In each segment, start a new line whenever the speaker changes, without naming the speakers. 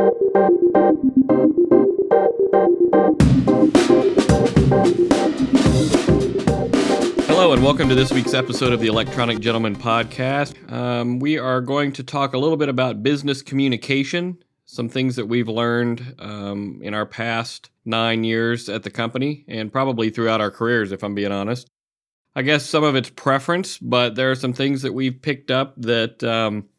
Hello, and welcome to this week's episode of the Electronic Gentleman Podcast. Um, we are going to talk a little bit about business communication, some things that we've learned um, in our past nine years at the company, and probably throughout our careers, if I'm being honest. I guess some of it's preference, but there are some things that we've picked up that um,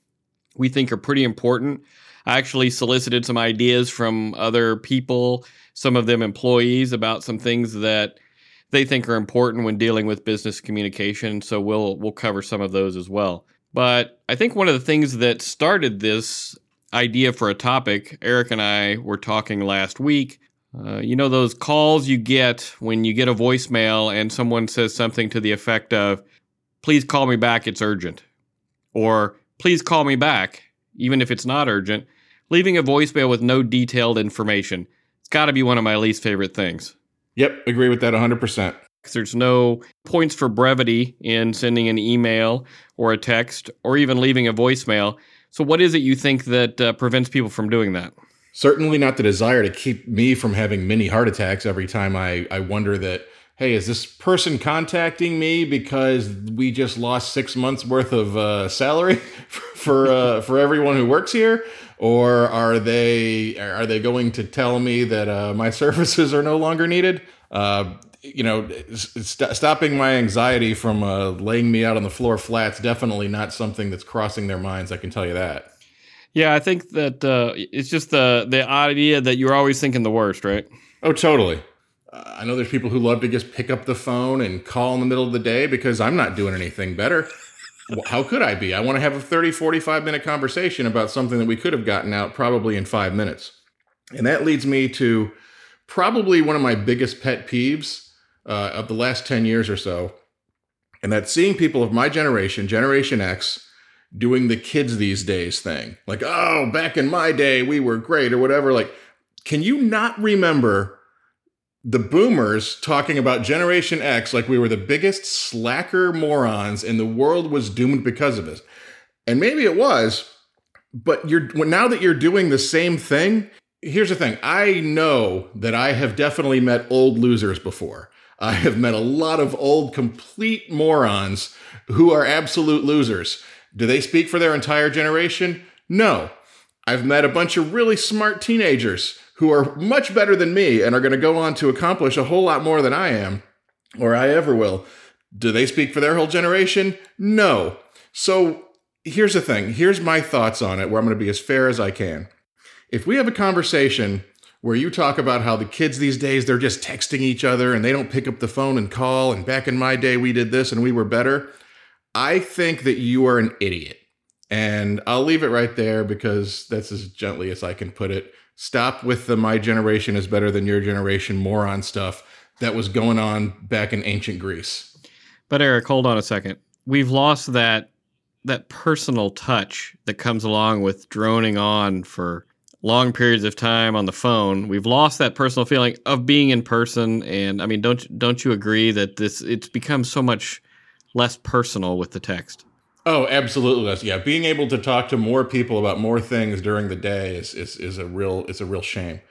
we think are pretty important. I actually solicited some ideas from other people, some of them employees, about some things that they think are important when dealing with business communication. So we'll we'll cover some of those as well. But I think one of the things that started this idea for a topic, Eric and I were talking last week. Uh, you know those calls you get when you get a voicemail and someone says something to the effect of, "Please call me back. It's urgent," or "Please call me back." Even if it's not urgent, leaving a voicemail with no detailed information. It's got to be one of my least favorite things.
Yep, agree with that 100%.
There's no points for brevity in sending an email or a text or even leaving a voicemail. So, what is it you think that uh, prevents people from doing that?
Certainly not the desire to keep me from having mini heart attacks every time I, I wonder that, hey, is this person contacting me because we just lost six months worth of uh, salary for uh, for everyone who works here, or are they are they going to tell me that uh, my services are no longer needed? Uh, you know, st- stopping my anxiety from uh, laying me out on the floor flat's definitely not something that's crossing their minds. I can tell you that.
Yeah, I think that uh, it's just the the idea that you're always thinking the worst, right?
Oh, totally. Uh, I know there's people who love to just pick up the phone and call in the middle of the day because I'm not doing anything better how could I be? I want to have a 30, 45 minute conversation about something that we could have gotten out probably in five minutes. And that leads me to probably one of my biggest pet peeves uh, of the last 10 years or so. And that's seeing people of my generation, Generation X, doing the kids these days thing. Like, oh, back in my day, we were great or whatever. Like, can you not remember the boomers talking about Generation X like we were the biggest slacker morons and the world was doomed because of us. And maybe it was, but you're now that you're doing the same thing, here's the thing. I know that I have definitely met old losers before. I have met a lot of old complete morons who are absolute losers. Do they speak for their entire generation? No. I've met a bunch of really smart teenagers who are much better than me and are going to go on to accomplish a whole lot more than I am or I ever will. Do they speak for their whole generation? No. So here's the thing here's my thoughts on it, where I'm going to be as fair as I can. If we have a conversation where you talk about how the kids these days they're just texting each other and they don't pick up the phone and call and back in my day we did this and we were better i think that you are an idiot and i'll leave it right there because that's as gently as i can put it Stop with the my generation is better than your generation moron stuff that was going on back in ancient Greece.
But Eric, hold on a second. We've lost that that personal touch that comes along with droning on for long periods of time on the phone. We've lost that personal feeling of being in person and I mean don't don't you agree that this it's become so much less personal with the text?
Oh, absolutely. Yeah, being able to talk to more people about more things during the day is is, is a real it's a real shame.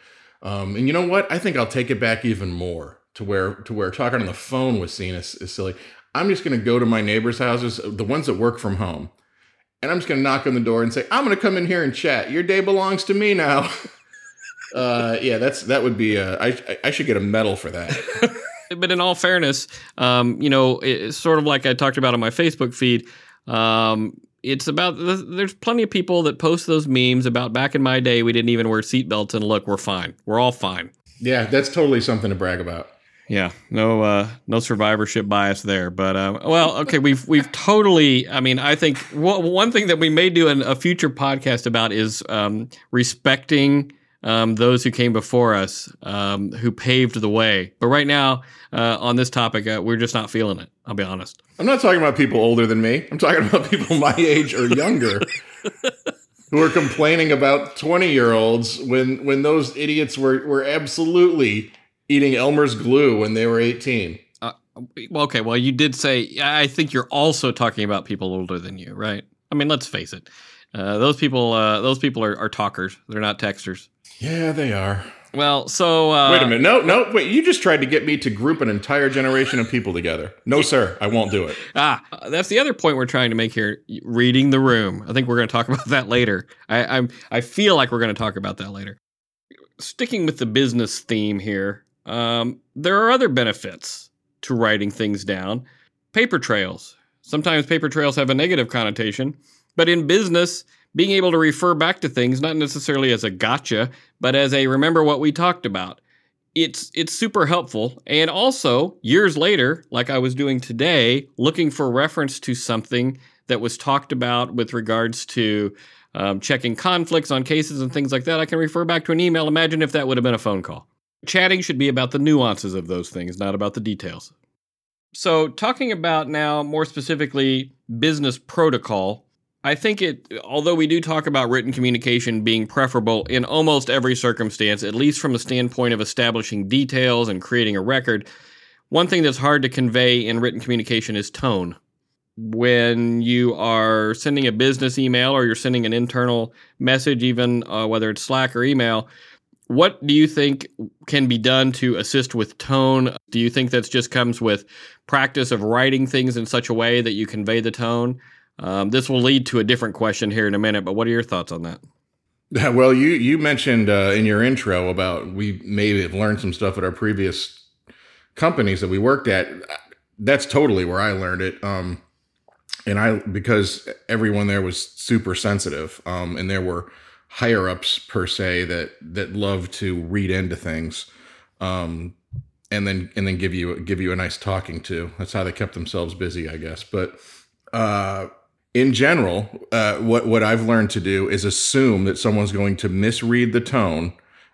Um, and you know what? I think I'll take it back even more to where to where talking on the phone was seen as, silly. I'm just going to go to my neighbors' houses, the ones that work from home, and I'm just going to knock on the door and say, "I'm going to come in here and chat. Your day belongs to me now." uh, yeah, that's that would be. A, I I should get a medal for that.
but in all fairness, um, you know, it's sort of like I talked about on my Facebook feed. Um, it's about there's plenty of people that post those memes about back in my day we didn't even wear seatbelts and look we're fine we're all fine
yeah that's totally something to brag about
yeah no uh no survivorship bias there but uh, well okay we've we've totally i mean i think one thing that we may do in a future podcast about is um, respecting um, those who came before us, um, who paved the way. But right now, uh, on this topic, uh, we're just not feeling it. I'll be honest.
I'm not talking about people older than me. I'm talking about people my age or younger who are complaining about 20 year olds when when those idiots were were absolutely eating Elmer's glue when they were 18. Uh,
well, okay. Well, you did say. I think you're also talking about people older than you, right? I mean, let's face it Uh, those people, uh, those people are, are talkers. They're not texters.
Yeah, they are.
Well, so uh,
Wait a minute. No, no. Wait. You just tried to get me to group an entire generation of people together. No, sir. I won't do it.
Ah, that's the other point we're trying to make here. Reading the room. I think we're going to talk about that later. I, I'm. I feel like we're going to talk about that later. Sticking with the business theme here, um, there are other benefits to writing things down. Paper trails. Sometimes paper trails have a negative connotation, but in business, being able to refer back to things, not necessarily as a gotcha, but as a remember what we talked about. It's it's super helpful. And also, years later, like I was doing today, looking for reference to something that was talked about with regards to um, checking conflicts on cases and things like that, I can refer back to an email. Imagine if that would have been a phone call. Chatting should be about the nuances of those things, not about the details. So, talking about now more specifically business protocol, I think it, although we do talk about written communication being preferable in almost every circumstance, at least from the standpoint of establishing details and creating a record, one thing that's hard to convey in written communication is tone. When you are sending a business email or you're sending an internal message, even uh, whether it's Slack or email, what do you think can be done to assist with tone? Do you think that just comes with practice of writing things in such a way that you convey the tone? Um, this will lead to a different question here in a minute, but what are your thoughts on that?
Well, you you mentioned uh, in your intro about we maybe have learned some stuff at our previous companies that we worked at. That's totally where I learned it. Um, and I because everyone there was super sensitive, um, and there were higher ups per se that that love to read into things, um, and then and then give you give you a nice talking to. That's how they kept themselves busy, I guess. But uh, in general, uh, what what I've learned to do is assume that someone's going to misread the tone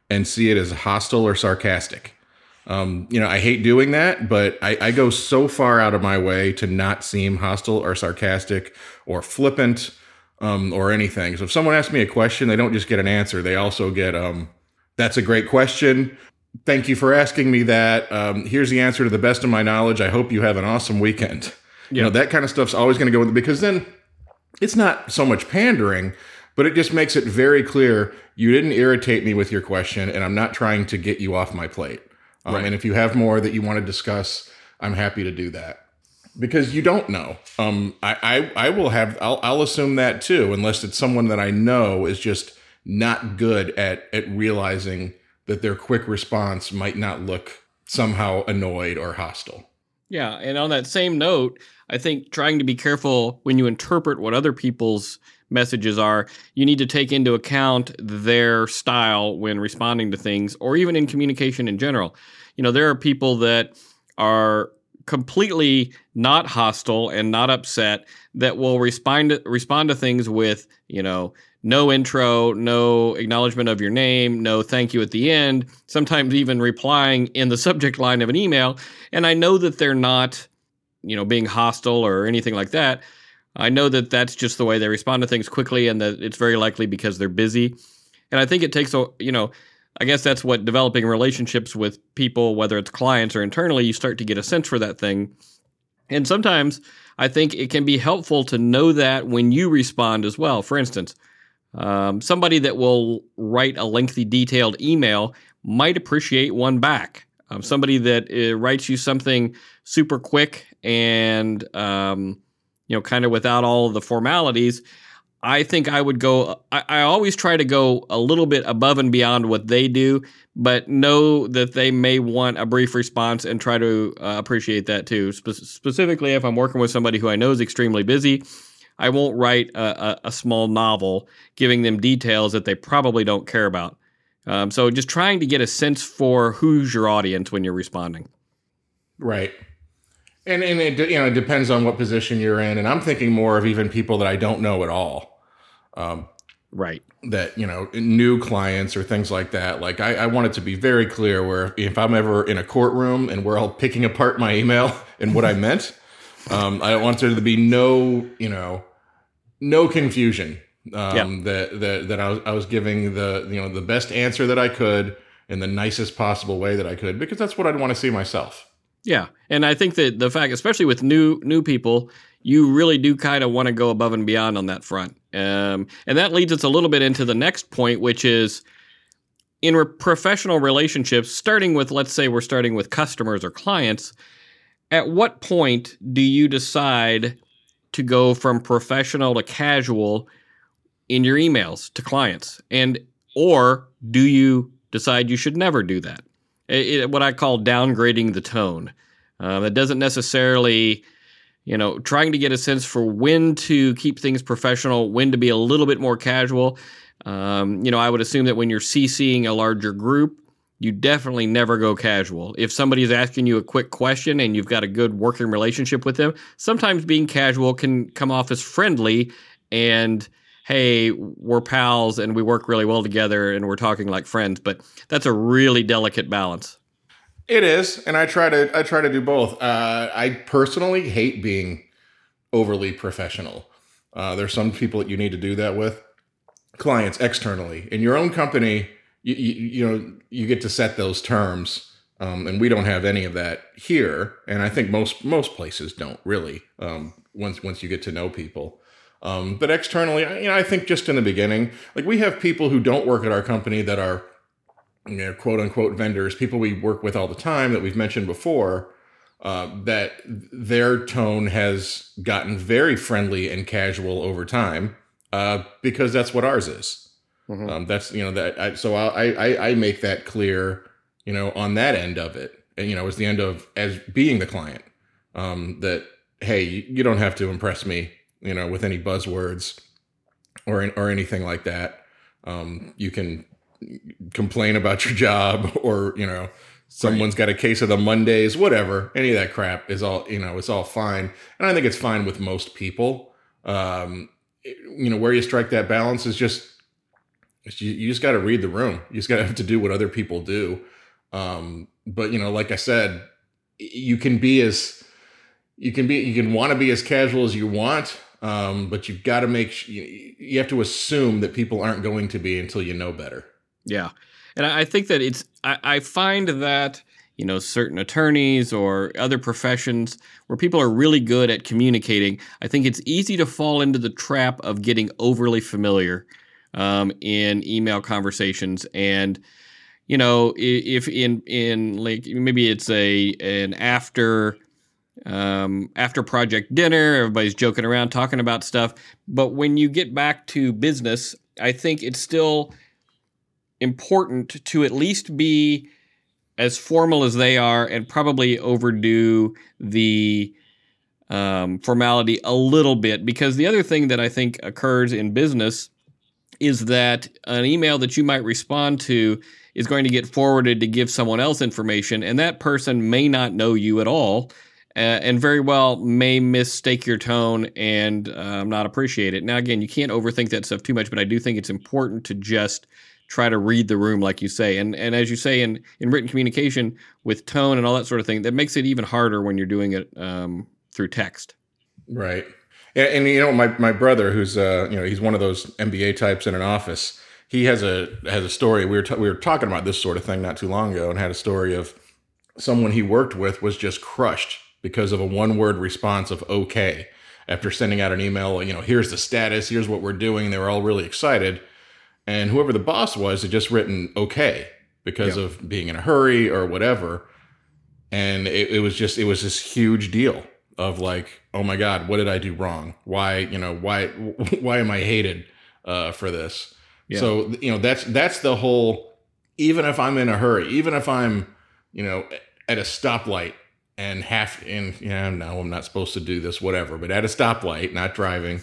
and see it as hostile or sarcastic. Um, you know, I hate doing that, but I, I, go so far out of my way to not seem hostile or sarcastic or flippant um, or anything. So if someone asks me a question, they don't just get an answer; they also get, um, "That's a great question. Thank you for asking me that. Um, here's the answer to the best of my knowledge. I hope you have an awesome weekend." You know, that kind of stuff's always going to go with it because then it's not so much pandering, but it just makes it very clear you didn't irritate me with your question, and I'm not trying to get you off my plate. Um, right. And if you have more that you want to discuss, I'm happy to do that because you don't know. Um, I, I, I will have, I'll, I'll assume that too, unless it's someone that I know is just not good at, at realizing that their quick response might not look somehow annoyed or hostile.
Yeah. And on that same note, I think trying to be careful when you interpret what other people's messages are, you need to take into account their style when responding to things or even in communication in general. You know, there are people that are completely not hostile and not upset that will respond to, respond to things with, you know, no intro, no acknowledgement of your name, no thank you at the end, sometimes even replying in the subject line of an email. And I know that they're not you know, being hostile or anything like that. I know that that's just the way they respond to things quickly, and that it's very likely because they're busy. And I think it takes a, you know, I guess that's what developing relationships with people, whether it's clients or internally, you start to get a sense for that thing. And sometimes I think it can be helpful to know that when you respond as well. For instance, um, somebody that will write a lengthy, detailed email might appreciate one back. Um, somebody that uh, writes you something super quick and um, you know, kind of without all of the formalities. I think I would go. I, I, always try to go a little bit above and beyond what they do, but know that they may want a brief response and try to uh, appreciate that too. Spe- specifically, if I'm working with somebody who I know is extremely busy, I won't write a, a, a small novel giving them details that they probably don't care about. Um, so just trying to get a sense for who's your audience when you're responding.
Right. And and it you know it depends on what position you're in, and I'm thinking more of even people that I don't know at all. Um,
right.
That you know new clients or things like that. Like I, I want it to be very clear where if I'm ever in a courtroom and we're all picking apart my email and what I meant, um, I don't want there to be no you know no confusion. Um, That that that I was I was giving the you know the best answer that I could in the nicest possible way that I could because that's what I'd want to see myself.
Yeah, and I think that the fact, especially with new new people, you really do kind of want to go above and beyond on that front. Um, and that leads us a little bit into the next point, which is in re- professional relationships, starting with, let's say we're starting with customers or clients, at what point do you decide to go from professional to casual in your emails to clients? And, or do you decide you should never do that? It, it, what I call downgrading the tone. Um, it doesn't necessarily you know, trying to get a sense for when to keep things professional, when to be a little bit more casual. Um, you know, I would assume that when you're CCing a larger group, you definitely never go casual. If somebody's asking you a quick question and you've got a good working relationship with them, sometimes being casual can come off as friendly and hey, we're pals and we work really well together and we're talking like friends, but that's a really delicate balance.
It is, and I try to I try to do both. Uh, I personally hate being overly professional. Uh, there's some people that you need to do that with. Clients externally in your own company, you, you, you know you get to set those terms, um, and we don't have any of that here. And I think most most places don't really. Um, once once you get to know people, um, but externally, you know, I think just in the beginning, like we have people who don't work at our company that are you know, quote unquote vendors, people we work with all the time that we've mentioned before, uh, that their tone has gotten very friendly and casual over time uh, because that's what ours is. Mm-hmm. Um, that's you know that I, so I, I I make that clear, you know, on that end of it, and you know, as the end of as being the client, um, that hey, you, you don't have to impress me, you know, with any buzzwords or or anything like that. Um, you can complain about your job or you know someone's got a case of the mondays whatever. Any of that crap is all you know it's all fine. And i think it's fine with most people. Um you know where you strike that balance is just you, you just got to read the room. You just got to have to do what other people do. Um but you know like i said you can be as you can be you can want to be as casual as you want um but you've got to make you, you have to assume that people aren't going to be until you know better.
Yeah. And I think that it's, I, I find that, you know, certain attorneys or other professions where people are really good at communicating, I think it's easy to fall into the trap of getting overly familiar um, in email conversations. And, you know, if in, in like maybe it's a, an after, um, after project dinner, everybody's joking around talking about stuff. But when you get back to business, I think it's still, important to at least be as formal as they are and probably overdo the um, formality a little bit because the other thing that I think occurs in business is that an email that you might respond to is going to get forwarded to give someone else information, and that person may not know you at all. Uh, and very well may mistake your tone and um, not appreciate it. Now, again, you can't overthink that stuff too much, but I do think it's important to just try to read the room like you say and and as you say in in written communication with tone and all that sort of thing that makes it even harder when you're doing it um, through text
right and, and, you know my, my brother who's uh you know he's one of those mba types in an office he has a has a story. We were t- we were talking about this sort of thing not too long ago and had a story of someone he worked with was just crushed because of a one word response of okay after sending out an email you know here's the status here's what we're doing. They were all really excited. And whoever the boss was had just written okay because yep. of being in a hurry or whatever. And it, it, was just it was this huge deal of like oh my god what did i do wrong why you know why why am i hated uh, for this yeah. so you know that's that's the whole even if i'm in a hurry even if i'm you know at a stoplight and half in yeah no i'm not supposed to do this whatever but at a stoplight not driving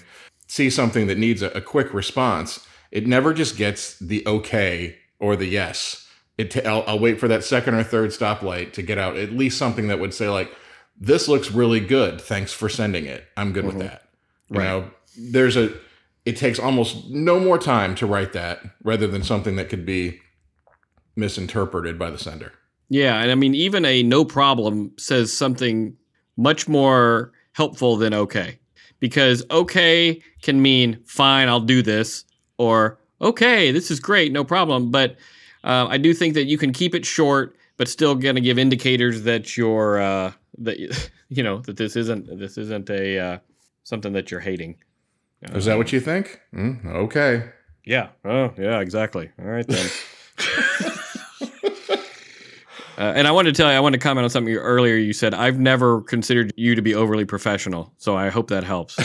see something that needs a, a quick response it never just gets the okay or the yes. It t- I'll, I'll wait for that second or third stoplight to get out at least something that would say like, "This looks really good. Thanks for sending it. I'm good mm-hmm. with that." You right. know, there's a. It takes almost no more time to write that rather than something that could be misinterpreted by the sender.
Yeah, and I mean even a no problem says something much more helpful than okay. Because okay can mean fine, I'll do this or okay, this is great, no problem. But uh, I do think that you can keep it short, but still going to give indicators that you're uh, that you know that this isn't this isn't a uh, something that you're hating.
Is that what you think? Mm, okay.
Yeah. Oh, yeah, exactly. All right then. Uh, and I wanted to tell you, I wanted to comment on something you, earlier. You said I've never considered you to be overly professional, so I hope that helps.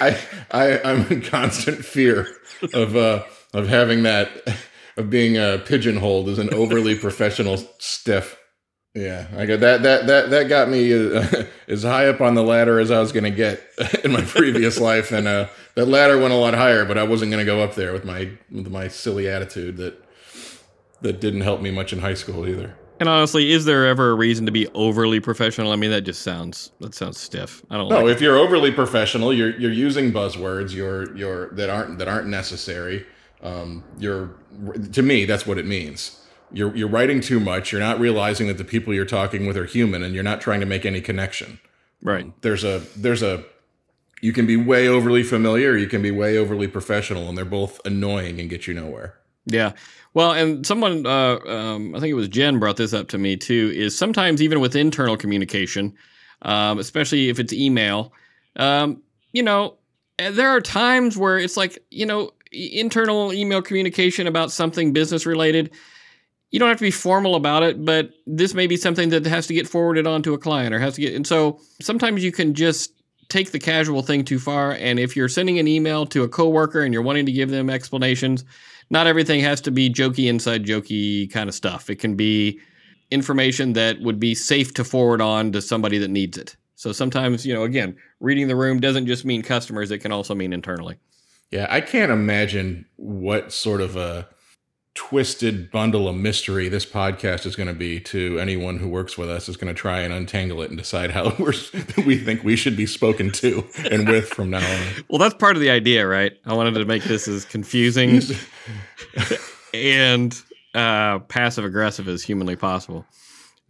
I, I I'm in constant fear of uh, of having that of being uh, pigeonholed as an overly professional stiff. Yeah, I got that that that that got me uh, as high up on the ladder as I was going to get in my previous life, and uh, that ladder went a lot higher, but I wasn't going to go up there with my with my silly attitude that that didn't help me much in high school either.
And honestly, is there ever a reason to be overly professional? I mean, that just sounds that sounds stiff. I don't.
No,
like
if you're overly professional, you're you're using buzzwords you're you're that aren't that aren't necessary. Um, you're to me that's what it means. You're you're writing too much. You're not realizing that the people you're talking with are human, and you're not trying to make any connection.
right.
There's a there's a you can be way overly familiar. You can be way overly professional, and they're both annoying and get you nowhere.
Yeah. Well, and someone, uh, um, I think it was Jen, brought this up to me too. Is sometimes even with internal communication, um, especially if it's email, um, you know, eh, there are times where it's like, you know, internal email communication about something business related. You don't have to be formal about it, but this may be something that has to get forwarded on to a client or has to get. And so sometimes you can just take the casual thing too far. And if you're sending an email to a coworker and you're wanting to give them explanations, not everything has to be jokey inside jokey kind of stuff. It can be information that would be safe to forward on to somebody that needs it. So sometimes, you know, again, reading the room doesn't just mean customers, it can also mean internally.
Yeah, I can't imagine what sort of a twisted bundle of mystery this podcast is going to be to anyone who works with us is going to try and untangle it and decide how we're, we think we should be spoken to and with from now on.
Well, that's part of the idea, right? I wanted to make this as confusing and uh, passive aggressive as humanly possible.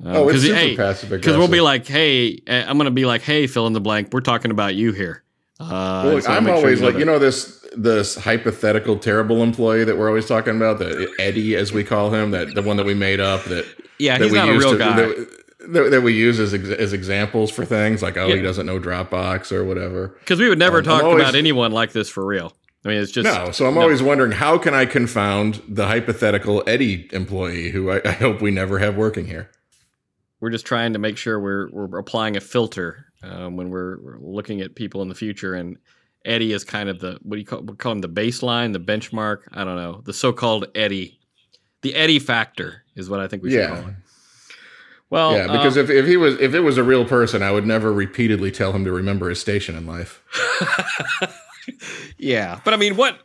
Um,
Oh, it's super
hey,
passive
Because we'll be like, hey, uh, I'm going to be like, hey, fill in the blank. We're talking about you here. Uh,
Well,
so
I'm
sure
always
know
like,
that.
you know, this this hypothetical terrible employee that we're always talking about, the Eddie as we call him, that the one that we made up that
yeah,
that
he's
we
not a real
to-
guy.
That, that, that we use as as examples for things like, oh,
Yeah.
he doesn't know Dropbox or whatever.
Because we would never
Um,
talk
always-
about anyone like this for real. I mean, it's just
No, so I'm
no.
always wondering how can I confound the hypothetical Eddie employee who I, I hope we never have working here.
we're just trying to make sure we're we're applying a filter um, when we're, we're looking at people in the future. And Eddie is kind of the what do you call we call him the baseline, the benchmark. I don't know the so-called Eddie, the Eddie factor is what I think we should
Yeah.
call it. Well,
yeah, because
uh,
if, if he was if it was a real person, I would never repeatedly tell him to remember his station in life.
yeah, but I mean, what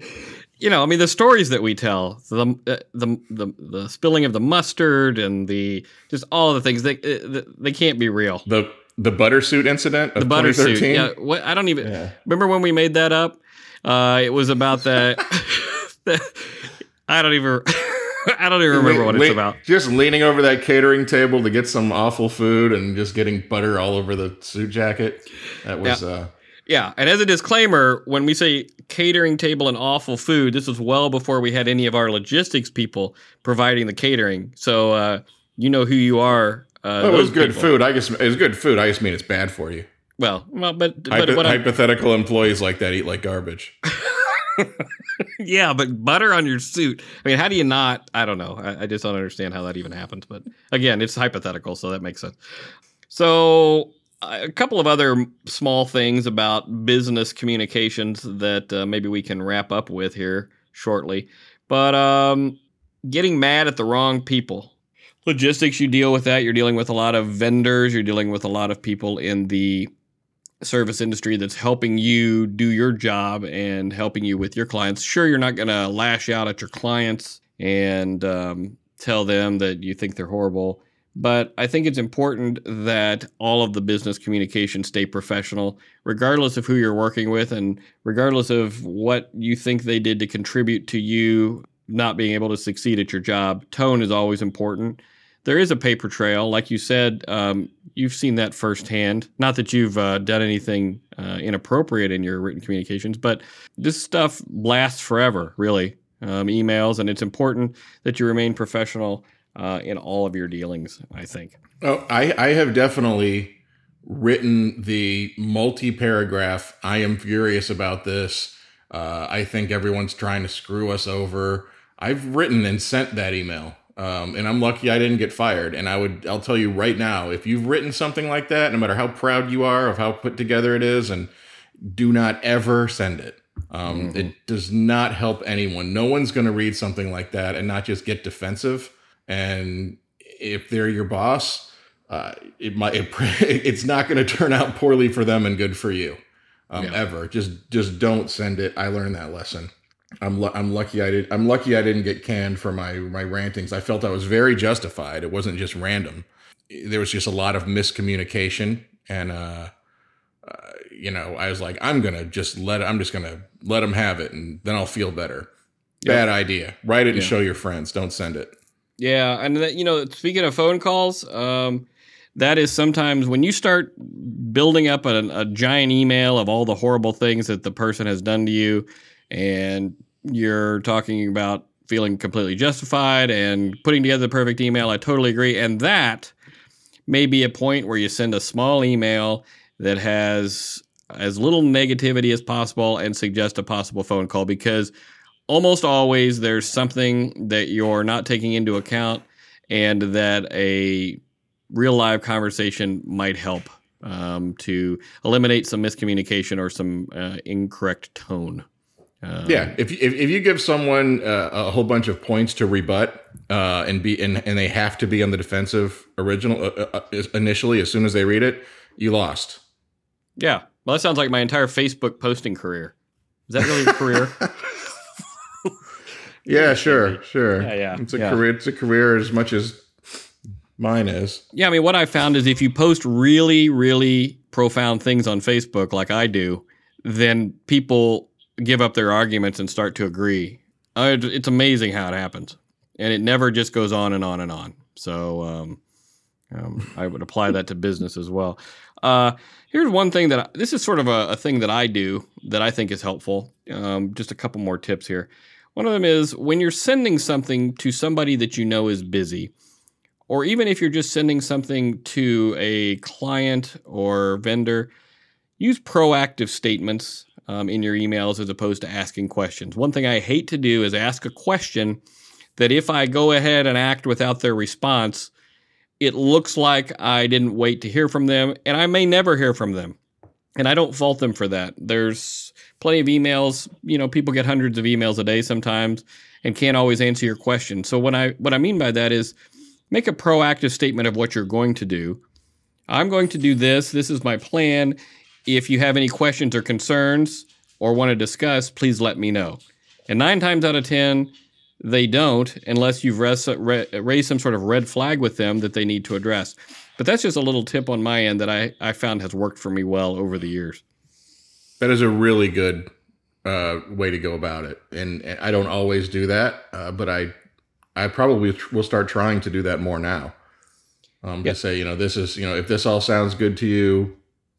you know, I mean, the stories that we tell, the uh, the the the spilling of the mustard and the just all the things they uh, they can't be real.
The the butter suit incident of
The butter suit,
2013?
yeah. What I don't even
Yeah.
remember when we made that up. Uh, it was about that. I don't even. I don't even remember what it's
Le-
about.
Just leaning over that catering table to get some awful food and just getting butter all over the suit jacket. That was uh
Yeah, and as a disclaimer, when we say catering table and awful food, this was well before we had any of our logistics people providing the catering. So uh, you know who you are. Uh,
it was good
people.
food. I guess it was good food. I just mean it's bad for you.
Well, well, but but
Hypo-
what I,
hypothetical employees like that eat like garbage.
yeah, but butter on your suit. I mean, how do you not? I don't know. I, I just don't understand how that even happens. But again, it's hypothetical, so that makes sense. So uh, a couple of other small things about business communications that uh, maybe we can wrap up with here shortly. But um, getting mad at the wrong people. Logistics, you deal with that. You're dealing with a lot of vendors. You're dealing with a lot of people in the service industry that's helping you do your job and helping you with your clients. Sure, you're not going to lash out at your clients and um, tell them that you think they're horrible. But I think it's important that all of the business communication stay professional, regardless of who you're working with and regardless of what you think they did to contribute to you not being able to succeed at your job. Tone is always important. There is a paper trail, like you said. Um, you've seen that firsthand. Not that you've uh, done anything uh, inappropriate in your written communications, but this stuff lasts forever, really. Um, emails, and it's important that you remain professional uh, in all of your dealings. I think.
Oh, I, I have definitely written the multi paragraph, I am furious about this. Uh, I think everyone's trying to screw us over. I've written and sent that email. Um, and I'm lucky I didn't get fired. And I would, I'll tell you right now, if you've written something like that, no matter how proud you are of how put together it is, and do not ever send it. Um, mm-hmm. It does not help anyone. No one's going to read something like that and not just get defensive. And if they're your boss, uh, it might it, it's not going to turn out poorly for them and good for you um, yeah. ever. Just just don't send it. I learned that lesson. I'm I'm lucky I did I'm lucky I didn't get canned for my my rantings. I felt I was very justified. It wasn't just random. There was just a lot of miscommunication and uh, uh you know, I was like I'm going to just let I'm just going to let them have it and then I'll feel better. Yep. Bad idea. Write it and show your friends. Don't send it.
Yeah, and that, you know, speaking of phone calls, um, that is sometimes when you start building up a, a, giant email of all the horrible things that the person has done to you, and you're talking about feeling completely justified and putting together the perfect email. I totally agree, and that may be a point where you send a small email that has as little negativity as possible and suggest a possible phone call because almost always there's something that you're not taking into account and that a real live conversation might help um, to eliminate some miscommunication or some uh, incorrect tone.
Um, yeah, if, if, if you give someone uh, a whole bunch of points to rebut uh, and be and, and they have to be on the defensive original uh, uh, uh, initially as soon as they read it, you lost.
Yeah, well, that sounds like my entire Facebook posting career. Is that really a career?
Yeah, sure, sure. Yeah, yeah. It's a yeah. career. It's a career as much as mine is.
Yeah, I mean, what I found is if you post really, really profound things on Facebook, like I do, then people give up their arguments and start to agree. Uh, it's amazing how it happens, and it never just goes on and on and on. So um, um, I would apply that to business as well. Uh, here's one thing that I, this is sort of a, a, thing that I do that I think is helpful. Um, just a couple more tips here. One of them is when you're sending something to somebody that you know is busy, or even if you're just sending something to a client or vendor, use proactive statements um, in your emails as opposed to asking questions. One thing I hate to do is ask a question that if I go ahead and act without their response, it looks like I didn't wait to hear from them, and I may never hear from them. And I don't fault them for that. There's plenty of emails. You know, people get hundreds of emails a day sometimes and can't always answer your question. So what I what I mean by that is make a proactive statement of what you're going to do. I'm going to do this. This is my plan. If you have any questions or concerns or want to discuss, please let me know. And nine times out of 10, they don't unless you've res- raised some sort of red flag with them that they need to address. But that's just a little tip on my end that I, I found has worked for me well over the years.
That is a really good uh, way to go about it, and, and I don't always do that, uh, but I I probably will start trying to do that more now. Um, yep. To say, you know, this is, you know, if this all sounds good to you,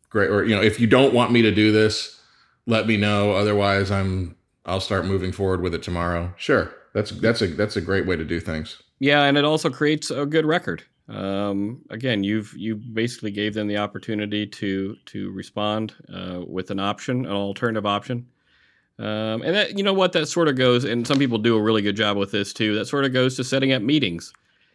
great. Or you know, if you don't want me to do this, let me know. Otherwise, I'm I'll start moving forward with it tomorrow. Sure, that's that's a that's a great way to do things.
Yeah, and it also creates a good record um, again, you've you basically gave them the opportunity to to respond uh, with an option, an alternative option, um, and that you know what that sort of goes. And some people do a really good job with this too. That sort of goes to setting up meetings.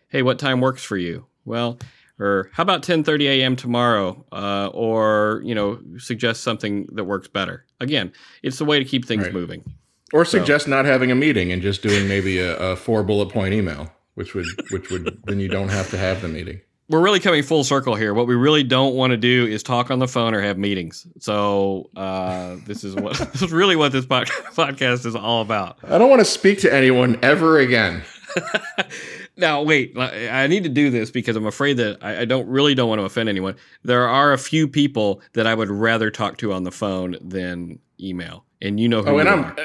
Hey, what time works for you? Well, or how about 10:30 a.m. tomorrow? Uh, or you know, suggest something that works better. Again, it's the way to keep things right. moving.
Or suggest so. not having a meeting and just doing maybe a, a four bullet point email which would which would then you don't have to have the meeting.
We're really coming full circle here. What we really don't want to do is talk on the phone or have meetings. So uh, this is what this is really what this podcast is all about.
I don't want to speak to anyone ever again.
now wait, I need to do this because I'm afraid that I, I don't really don't want to offend anyone. There are a few people that I would rather talk to on the phone than email, and you know who. Oh, and I'm. Are.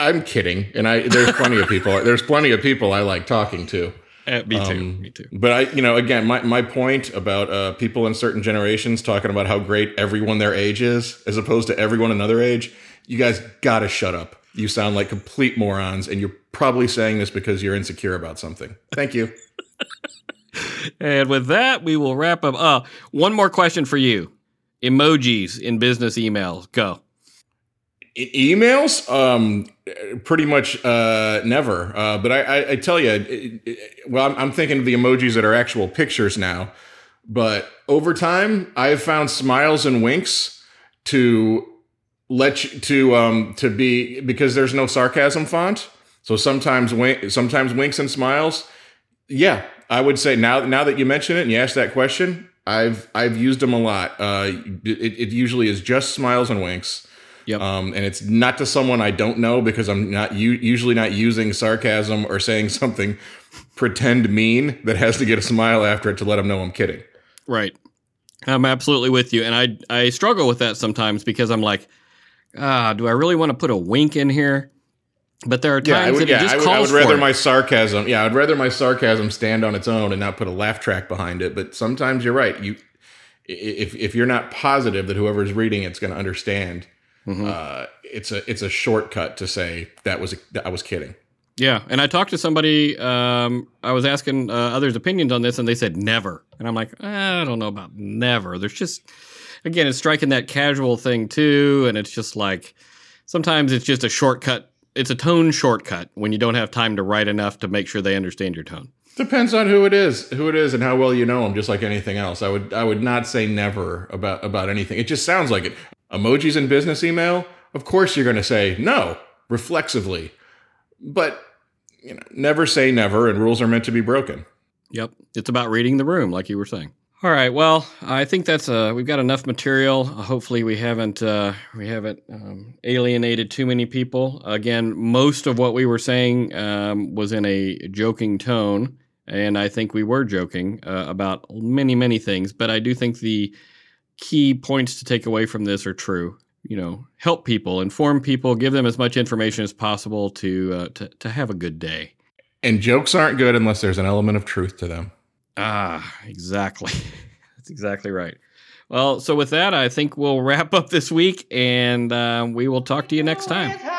I'm kidding, and I there's plenty of people. There's plenty of people I like talking to.
Uh, me too. Um, me too.
But I, you know, again, my, my point about uh, people in certain generations talking about how great everyone their age is, as opposed to everyone another age. You guys gotta shut up. You sound like complete morons, and you're probably saying this because you're insecure about something. Thank you.
and with that, we will wrap up. Uh, one more question for you. emojis in business emails. Go.
E- emails, um, pretty much uh, never. Uh, but I, I, I tell you, well, I'm, I'm thinking of the emojis that are actual pictures now. But over time, I have found smiles and winks to let you to um to be because there's no sarcasm font. So sometimes wink, sometimes winks and smiles. Yeah, I would say now now that you mention it and you ask that question, I've I've used them a lot. Uh, it, it usually is just smiles and winks.
Yep.
Um, and it's not to someone I don't know because I'm not u- usually not using sarcasm or saying something pretend mean that has to get a smile after it to let them know I'm kidding.
Right. I'm absolutely with you, and I I struggle with that sometimes because I'm like, ah, do I really want to put a wink in here? But there are times
Yeah, I would,
that
yeah,
it just
I would,
calls
I would rather my sarcasm. Yeah, I'd rather my sarcasm stand on its own and not put a laugh track behind it. But sometimes you're right. You, if if you're not positive that whoever's reading it's going to understand,
Mm-hmm.
uh, it's a it's a shortcut to say that was that I was kidding.
Yeah, and I talked to somebody. Um, I was asking uh, others' opinions on this, and they said never. And I'm like, "Eh, I don't know about never. There's just, again, it's striking that casual thing too, and it's just like sometimes it's just a shortcut. It's a tone shortcut when you don't have time to write enough to make sure they understand your tone.
Depends on who it is, who it is, and how well you know them. Just like anything else, I would I would not say never about about anything. It just sounds like it. Emojis in business email, of course you're going to say no reflexively, but you know never say never, and rules are meant to be broken.
Yep, it's about reading the room, like you were saying. All right, well, I think that's uh, we've got enough material. Hopefully, we haven't uh, we haven't um, alienated too many people. Again, most of what we were saying um, was in a joking tone, and I think we were joking uh, about many many things. But I do think the key points to take away from this are true. You know, help people, inform people, give them as much information as possible to uh, to, to have a good day.
And jokes aren't good unless there's an element of truth to them.
Ah, exactly. That's exactly right. Well, so with that, I think we'll wrap up this week and uh, we will talk to you next time.